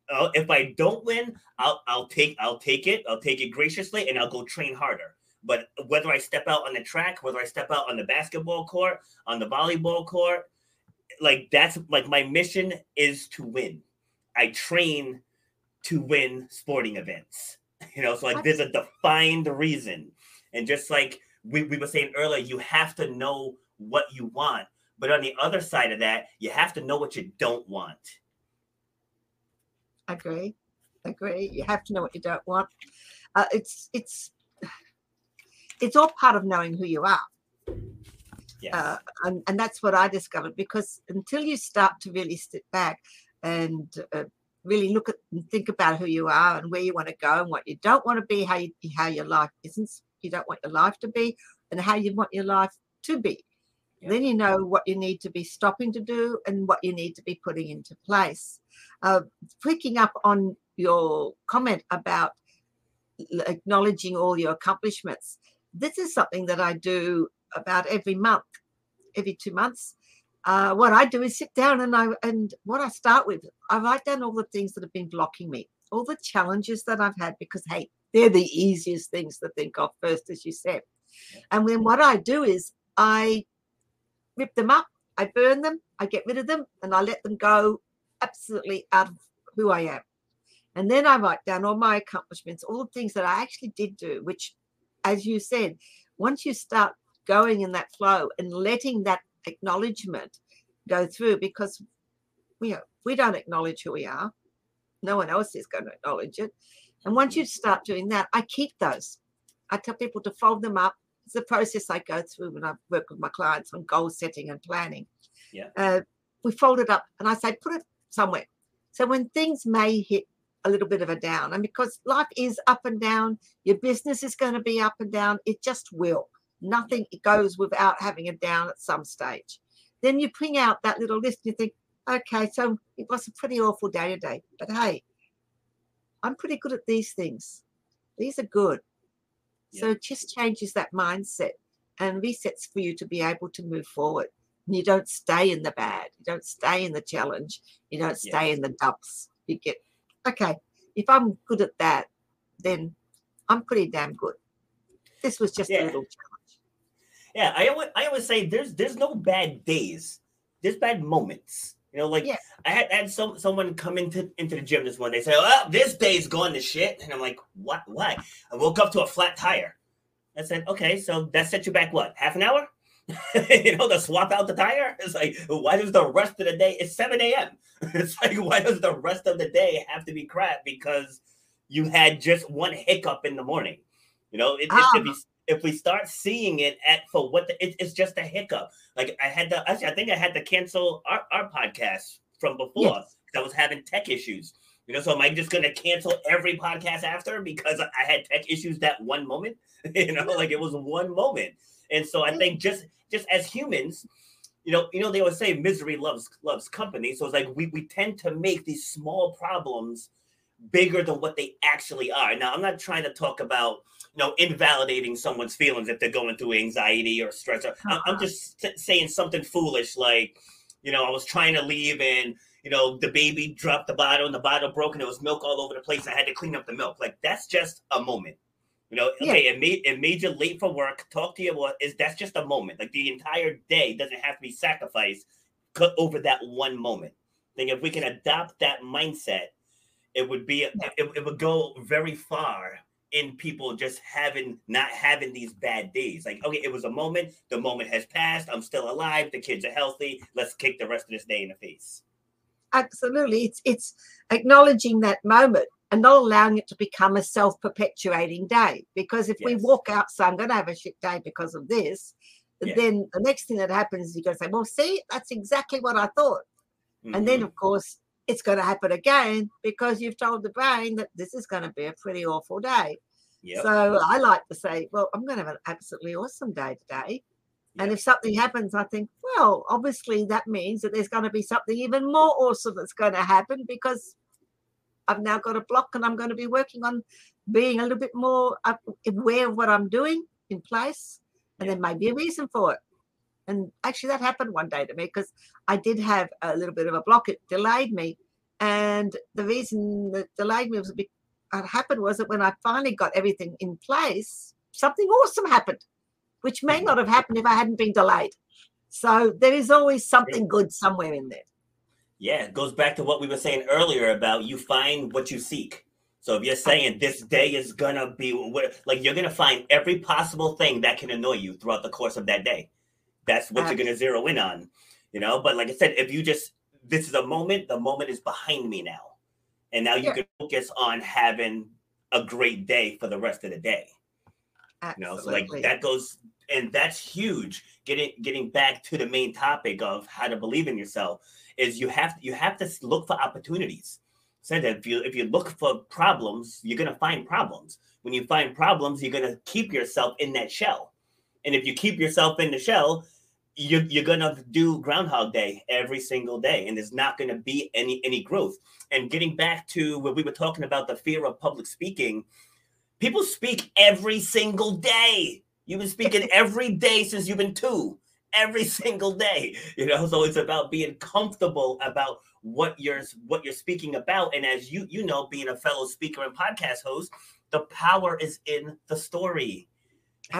Uh, if I don't win, I'll I'll take I'll take it. I'll take it graciously, and I'll go train harder. But whether I step out on the track, whether I step out on the basketball court, on the volleyball court, like that's like my mission is to win. I train to win sporting events. You know, so like there's a defined reason. And just like we, we were saying earlier, you have to know what you want. But on the other side of that, you have to know what you don't want. agree. Agree. You have to know what you don't want. Uh, it's it's it's all part of knowing who you are. Yes. uh, and, and that's what i discovered because until you start to really step back and uh, really look at and think about who you are and where you want to go and what you don't want to be how you how your life isn't you don't want your life to be and how you want your life to be Yeah. then you know what you need to be stopping to do and what you need to be putting into place. Uh, picking up on your comment about acknowledging all your accomplishments this is something that i do about every month every two months. Uh, what i do is sit down and i and what i start with i write down all the things that have been blocking me all the challenges that i've had because hey they're the easiest things to think of first as you said. And then what i do is i rip them up i burn them i get rid of them and i let them go absolutely out of who I am. And then I write down all my accomplishments, all the things that I actually did do, which, as you said, once you start going in that flow and letting that acknowledgement go through, because you know, we don't acknowledge who we are, no one else is going to acknowledge it. And once you start doing that, I keep those. I tell people to fold them up. It's a process I go through when I work with my clients on goal setting and planning. Yeah. Uh, we fold it up and I say, put it somewhere. So when things may hit a little bit of a down, and because life is up and down, your business is going to be up and down, it just will. Nothing goes without having a down at some stage. Then you bring out that little list and you think, okay, so it was a pretty awful day today, but hey, I'm pretty good at these things. These are good. So it just changes that mindset and resets for you to be able to move forward. And you don't stay in the bad. You don't stay in the challenge. You don't stay in the dumps. You get, okay, if I'm good at that, then I'm pretty damn good. This was just Yeah. a little challenge. Yeah, I always I always say there's there's no bad days. There's bad moments. You know, like Yeah. I had, had some someone come into into the gym this one. They say, "Oh, this day's gone to shit," and I'm like, "What? Why?" I woke up to a flat tire. I said, "Okay, so that set you back what? Half an hour?" you know, to swap out the tire. It's like, why does the rest of the day? It's seven a.m. It's like, why does the rest of the day have to be crap because you had just one hiccup in the morning? You know, it, Ah. if, we, if we start seeing it at for what the, it, it's just a hiccup. Like I had to, actually, I think I had to cancel our, our podcast from before Yes. I was having tech issues. You know, so am I just gonna cancel every podcast after because I had tech issues that one moment? you know, like it was one moment. And so I think just just as humans, you know, you know, they always say misery loves loves company. So it's like we, we tend to make these small problems bigger than what they actually are. Now, I'm not trying to talk about you know invalidating someone's feelings if they're going through anxiety or stress. Or- I'm- I'm uh-huh. just t- saying something foolish like, you know, I was trying to leave and you know the baby dropped the bottle and the bottle broke and there was milk all over the place. I had to clean up the milk. Like that's just a moment. You know, Yeah. okay, it made it made you late for work. Talk to you what is that's just a moment. Like the entire day doesn't have to be sacrificed over that one moment. I think if we can adopt that mindset, it would be it, it would go very far in people just having not having these bad days. Like, okay, it was a moment, the moment has passed, I'm still alive, the kids are healthy, let's kick the rest of this day in the face. absolutely it's it's acknowledging that moment and not allowing it to become a self-perpetuating day because if we walk out so i'm going to have a shit day because of this Yeah. then the next thing that happens is you're going to say well see that's exactly what i thought and then Mhm. of course it's going to happen again because you've told the brain that this is going to be a pretty awful day Yep. so i like to say well i'm going to have an absolutely awesome day today and Yep. if something happens, I think, well, obviously that means that there's going to be something even more awesome that's going to happen because I've now got a block and I'm going to be working on being a little bit more uh, aware of what I'm doing in place. And there may be a reason for it. And actually, that happened one day to me because I did have a little bit of a block. It delayed me. And the reason that delayed me was a bit, what happened was that when I finally got everything in place, something awesome happened which may Mhm. not have happened if I hadn't been delayed. So there is always something good somewhere in there. Yeah, it goes back to what we were saying earlier about you find what you seek. So if you're saying this day is gonna be like you're gonna find every possible thing that can annoy you throughout the course of that day. That's what you're gonna zero in on, you know. But like I said, if you just this is a moment, the moment is behind me now, and now you can focus on having a great day for the rest of the day. You know, so like that goes, and that's huge. Getting getting back to the main topic of how to believe in yourself is you have you have to look for opportunities. Said that if you if you look for problems, you're gonna find problems. When you find problems, you're gonna keep yourself in that shell, and if you keep yourself in the shell, you're, you're gonna do Groundhog Day every single day, and there's not gonna be any any growth. And getting back to what we were talking about, the fear of public speaking, people speak every single day. You've been speaking every day since you've been two, every single day. You know, so it's about being comfortable about what you're what you're speaking about. And as you you know, being a fellow speaker and podcast host, the power is in the story.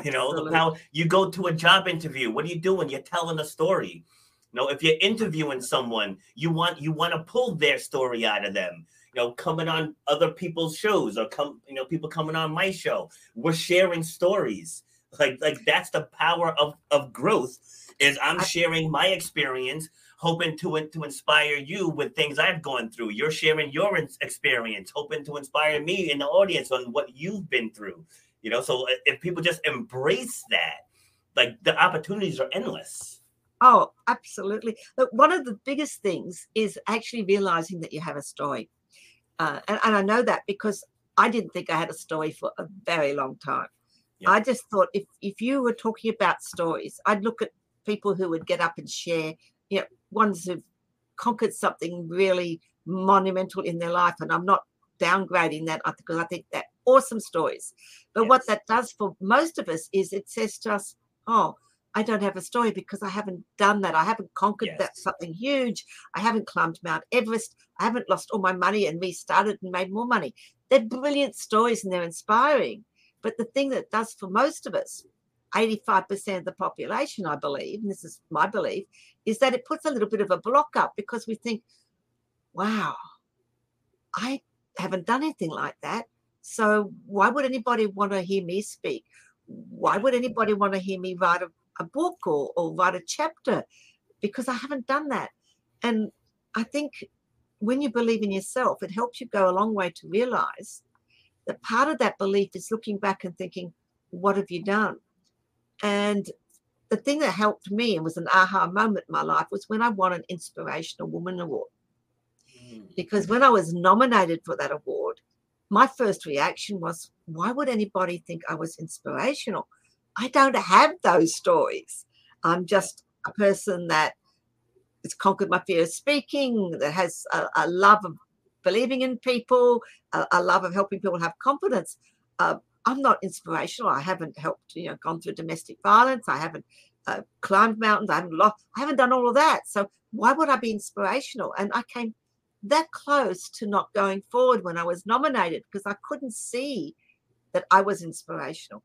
You know, the power. You go to a job interview. What are you doing? You're telling a story. You know, if you're interviewing someone, you want you want to pull their story out of them. You know, coming on other people's shows or come, you know, people coming on my show. We're sharing stories. Like like that's the power of of growth. Is I'm sharing my experience, hoping to to inspire you with things I've gone through. You're sharing your experience, hoping to inspire me in the audience on what you've been through. You know, so uh, if people just embrace that, like the opportunities are endless. Oh, absolutely. Look, one of the biggest things is actually realizing that you have a story. Uh, and, and I know that because I didn't think I had a story for a very long time. Yeah. I just thought if, if you were talking about stories, I'd look at people who would get up and share, you know, ones who've conquered something really monumental in their life. And I'm not downgrading that because I think they're awesome stories. But what that does for most of us is it says to us, oh, I don't have a story because I haven't done that. I haven't conquered that something huge. I haven't climbed Mount Everest. I haven't lost all my money and restarted and made more money. They're brilliant stories and they're inspiring. But the thing that does for most of us, 85% of the population, I believe, and this is my belief, is that it puts a little bit of a block up because we think, wow, I haven't done anything like that. So why would anybody want to hear me speak? Why would anybody want to hear me write a, a book or, or write a chapter? Because I haven't done that. And I think when you believe in yourself, it helps you go a long way to realize that part of that belief is looking back and thinking, what have you done? And the thing that helped me and was an aha moment in my life was when I won an Inspirational Woman Award. Because when I was nominated for that award, my first reaction was, why would anybody think I was inspirational? I don't have those stories. I'm just a person that has conquered my fear of speaking, that has a, a love of believing in people, a, a, love of helping people have confidence. Uh, I'm not inspirational. I haven't helped, you know, gone through domestic violence. I haven't uh, climbed mountains. I haven't lost. I haven't done all of that. So why would I be inspirational? And I came that close to not going forward when I was nominated because I couldn't see that I was inspirational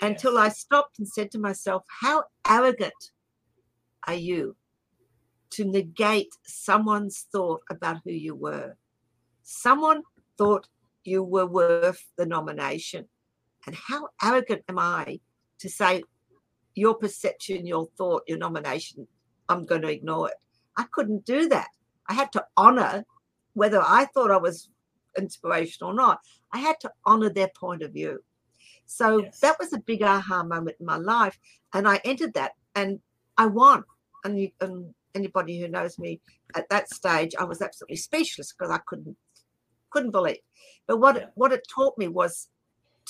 yes. until I stopped and said to myself, "How arrogant are you to negate someone's thought about who you were? Someone thought you were worth the nomination." And how arrogant am I to say your perception, your thought, your nomination, I'm going to ignore it? I couldn't do that. I had to honor whether I thought I was inspirational or not. I had to honor their point of view. So yes. that was a big aha moment in my life. And I entered that and I won. And, you, and anybody who knows me at that stage, I was absolutely speechless because I couldn't couldn't believe. But what yeah. what it taught me was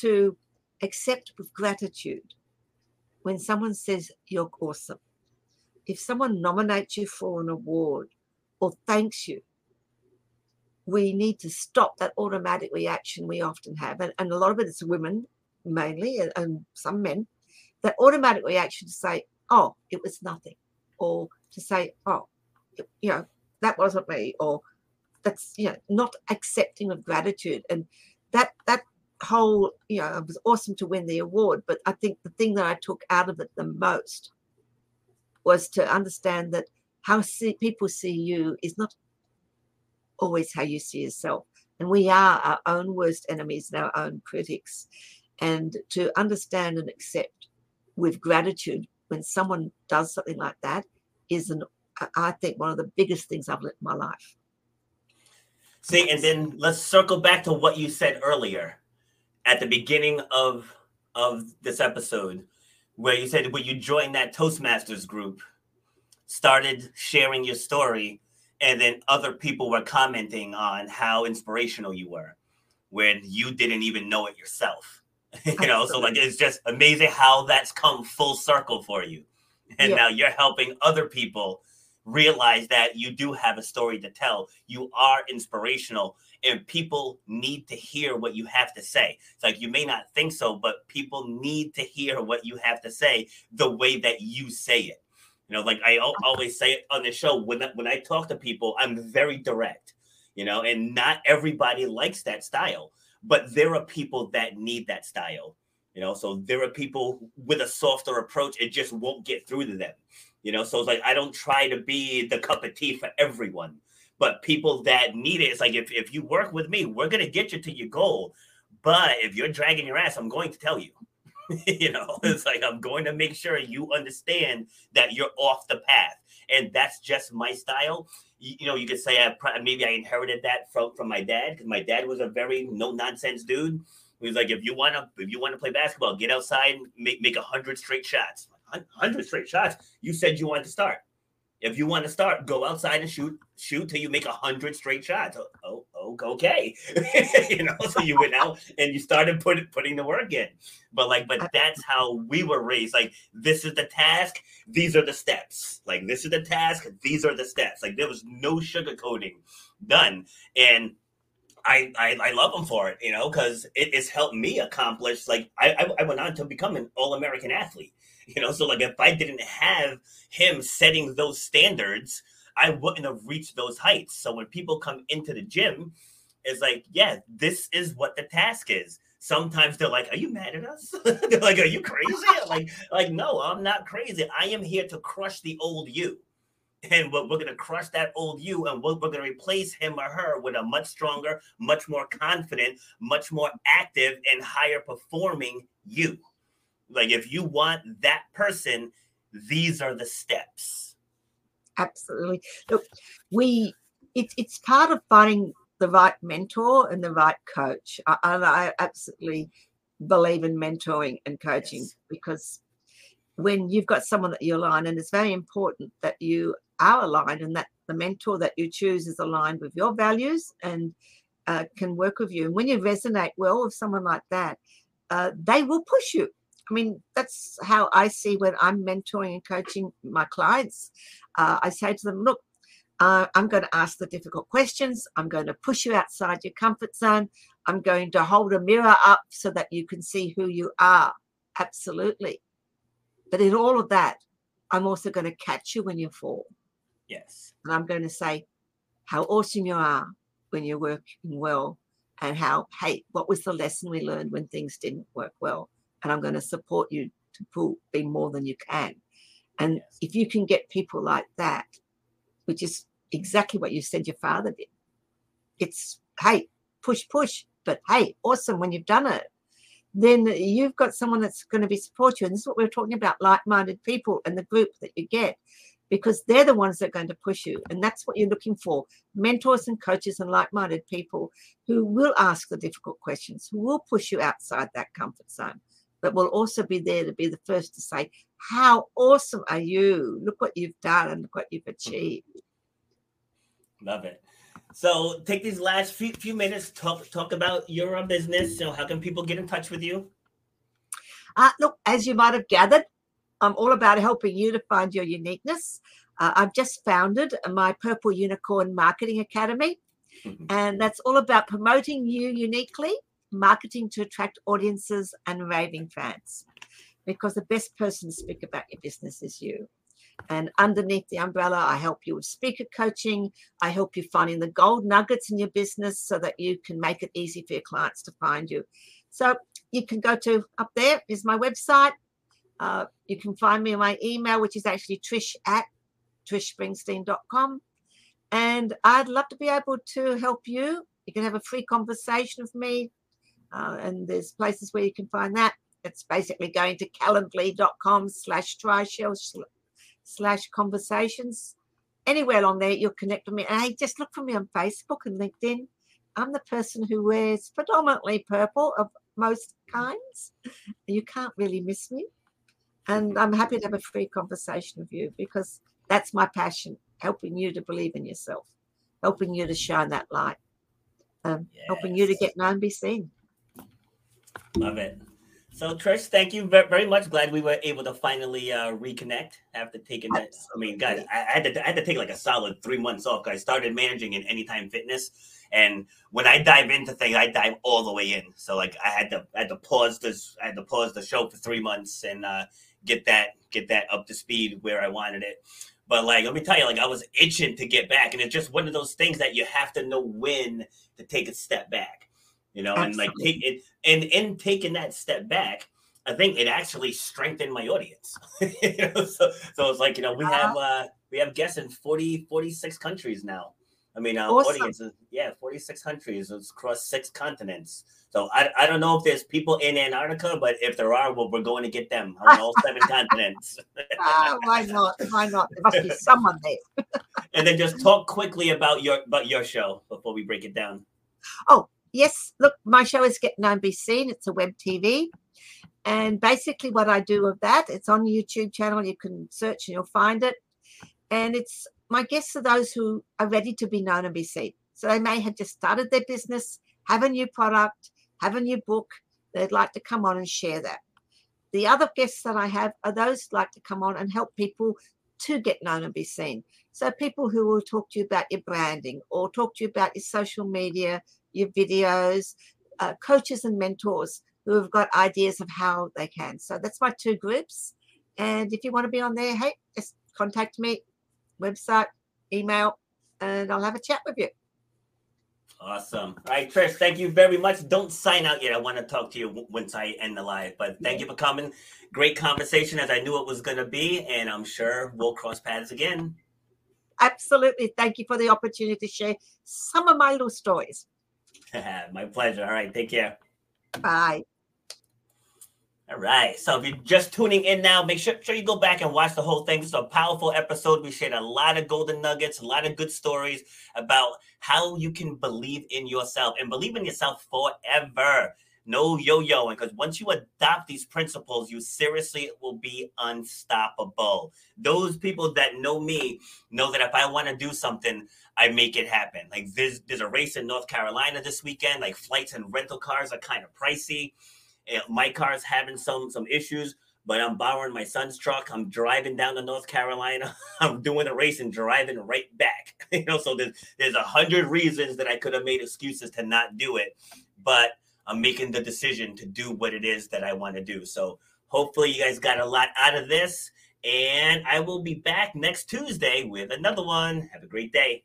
to accept with gratitude when someone says you're awesome. If someone nominates you for an award or thanks you, we need to stop that automatic reaction we often have. And, and a lot of it is women mainly, and, and some men, that automatic reaction to say, oh, it was nothing, or to say, oh, you know, that wasn't me, or that's, you know, not accepting of gratitude. And that, that whole, you know, it was awesome to win the award. But I think the thing that I took out of it the most was to understand that how see, people see you is not always how you see yourself. And we are our own worst enemies and our own critics. And to understand and accept with gratitude when someone does something like that is an I think one of the biggest things I've learned in my life. See, and then let's circle back to what you said earlier at the beginning of of this episode, where you said when you joined that Toastmasters group, started sharing your story, and then other people were commenting on how inspirational you were when you didn't even know it yourself. you know, so like it's just amazing how that's come full circle for you. And yeah. now you're helping other people realize that you do have a story to tell. You are inspirational and people need to hear what you have to say. It's like you may not think so, but people need to hear what you have to say the way that you say it. You know, like I always say on the show when I, when I talk to people, I'm very direct. You know, and not everybody likes that style, but there are people that need that style. You know, so there are people with a softer approach, it just won't get through to them. You know, so it's like I don't try to be the cup of tea for everyone, but people that need it, it's like if, if you work with me, we're gonna get you to your goal. But if you're dragging your ass, I'm going to tell you. you know, it's like I'm going to make sure you understand that you're off the path, and that's just my style. You, you know, you could say I, maybe I inherited that from from my dad because my dad was a very no nonsense dude. He was like, if you want to, if you want to play basketball, get outside, and make make a hundred straight shots. Hundred straight shots. You said you wanted to start. If you want to start, go outside and shoot, shoot till you make a hundred straight shots. Oh, oh, okay. you know, so you went out and you started putting putting the work in. But like, but that's how we were raised. Like, this is the task, these are the steps. Like, this is the task, these are the steps. Like, there was no sugarcoating done. And I, I, I love him for it, you know, because it has helped me accomplish. Like I, I, I went on to become an All American athlete, you know so like if i didn't have him setting those standards i wouldn't have reached those heights so when people come into the gym it's like yeah this is what the task is sometimes they're like, "Are you mad at us?" they're like, "Are you crazy?" like, like no, I'm not crazy. I am here to crush the old you, and we're, we're gonna crush that old you, and we're, we're gonna replace him or her with a much stronger, much more confident, much more active, and higher performing you. Like, if you want that person, these are the steps. Absolutely. Look, we it, it's part of finding the right mentor and the right coach. I, I absolutely believe in mentoring and coaching yes. because when you've got someone that you align, and it's very important that you are aligned and that the mentor that you choose is aligned with your values and uh, can work with you. And when you resonate well with someone like that, uh, they will push you. I mean, that's how I see when I'm mentoring and coaching my clients. Uh, I say to them, look, uh, I'm going to ask the difficult questions. I'm going to push you outside your comfort zone. I'm going to hold a mirror up so that you can see who you are. Absolutely. But in all of that, I'm also going to catch you when you fall. Yes. And I'm going to say how awesome you are when you're working well and how, hey, what was the lesson we learned when things didn't work well? And I'm going to support you to pull, be more than you can. And yes. if you can get people like that, which is exactly what you said your father did. It's, hey, push, push, but hey, awesome when you've done it. Then you've got someone that's going to be support you. And this is what we are talking about like-minded people and the group that you get because they're the ones that are going to push you. And that's what you're looking for mentors and coaches and like minded people who will ask the difficult questions, who will push you outside that comfort zone, but will also be there to be the first to say, How awesome are you? Look what you've done and look what you've achieved. Love it. So take these last few, few minutes talk talk about your business. So how can people get in touch with you? Uh, look, as you might have gathered, I'm all about helping you to find your uniqueness. Uh, I've just founded my Purple Unicorn Marketing Academy, mm-hmm. and that's all about promoting you uniquely, marketing to attract audiences and raving fans. Because the best person to speak about your business is you. And underneath the umbrella, I help you with speaker coaching. I help you finding the gold nuggets in your business so that you can make it easy for your clients to find you. So you can go to up there is my website. Uh, you can find me on my email, which is actually trish at trishspringsteen.com. And I'd love to be able to help you. You can have a free conversation with me. Uh, and there's places where you can find that. It's basically going to calendly.com slash trishaw slash conversations. Anywhere along there, you'll connect with me. And hey, just look for me on Facebook and LinkedIn. I'm the person who wears predominantly purple of most kinds. You can't really miss me. And I'm happy to have a free conversation with you because that's my passion, helping you to believe in yourself, helping you to shine that light, um, yes. helping you to get known, be seen. Love it. So Trish, thank you very much. Glad we were able to finally uh, reconnect after taking that. I mean, God, I, had to I had to take like a solid three months off. I started managing in Anytime Fitness, and when I dive into things, I dive all the way in. So like I had to I had to pause this I had to pause the show for three months and uh, get that get that up to speed where I wanted it. But like, let me tell you, like I was itching to get back, and it's just one of those things that you have to know when to take a step back you know, Absolutely. and like take it and in taking that step back, I think it actually strengthened my audience. you know, so so it's like, you know, we uh-huh. have uh we have guests in 40, 46 countries now. I mean, uh, awesome. audiences, yeah, 46 countries it's across six continents. So I, I don't know if there's people in Antarctica, but if there are, well, we're going to get them on all seven continents. uh, why not? Why not? There must be someone there. and then just talk quickly about your about your show before we break it down. Oh, yes, look, my show is Get Known Be Seen. It's a web TV. And basically, what I do of that, it's on YouTube channel. You can search and you'll find it. And it's my guests are those who are ready to be known and be seen. So they may have just started their business, have a new product, have a new book. They'd like to come on and share that. The other guests that I have are those like to come on and help people to get known and be seen. So people who will talk to you about your branding or talk to you about your social media, your videos, uh, coaches and mentors who have got ideas of how they can. So that's my two groups. And if you want to be on there, hey, just contact me, website, email, and I'll have a chat with you. Awesome. All right, Trish, thank you very much. Don't sign out yet. I want to talk to you once I end the live, but thank you for coming. Great conversation as I knew it was going to be, and I'm sure we'll cross paths again. Absolutely. Thank you for the opportunity to share some of my little stories. my pleasure. All right, take care. Bye. All right. So if you're just tuning in now, make sure, sure you go back and watch the whole thing. It's a powerful episode. We shared a lot of golden nuggets, a lot of good stories about how you can believe in yourself and believe in yourself forever. No yo-yoing, because once you adopt these principles, you seriously will be unstoppable. Those people that know me know that if I want to do something, I make it happen. Like there's there's a race in North Carolina this weekend. Like flights and rental cars are kind of pricey eh, my car's having some some issues, but I'm borrowing my son's truck. I'm driving down to North Carolina. I'm doing a race and driving right back. you know, so there's there's a hundred reasons that I could have made excuses to not do it, but I'm making the decision to do what it is that I want to do. So hopefully you guys got a lot out of this. And I will be back next Tuesday with another one. Have a great day.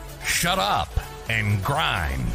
shut up and grind.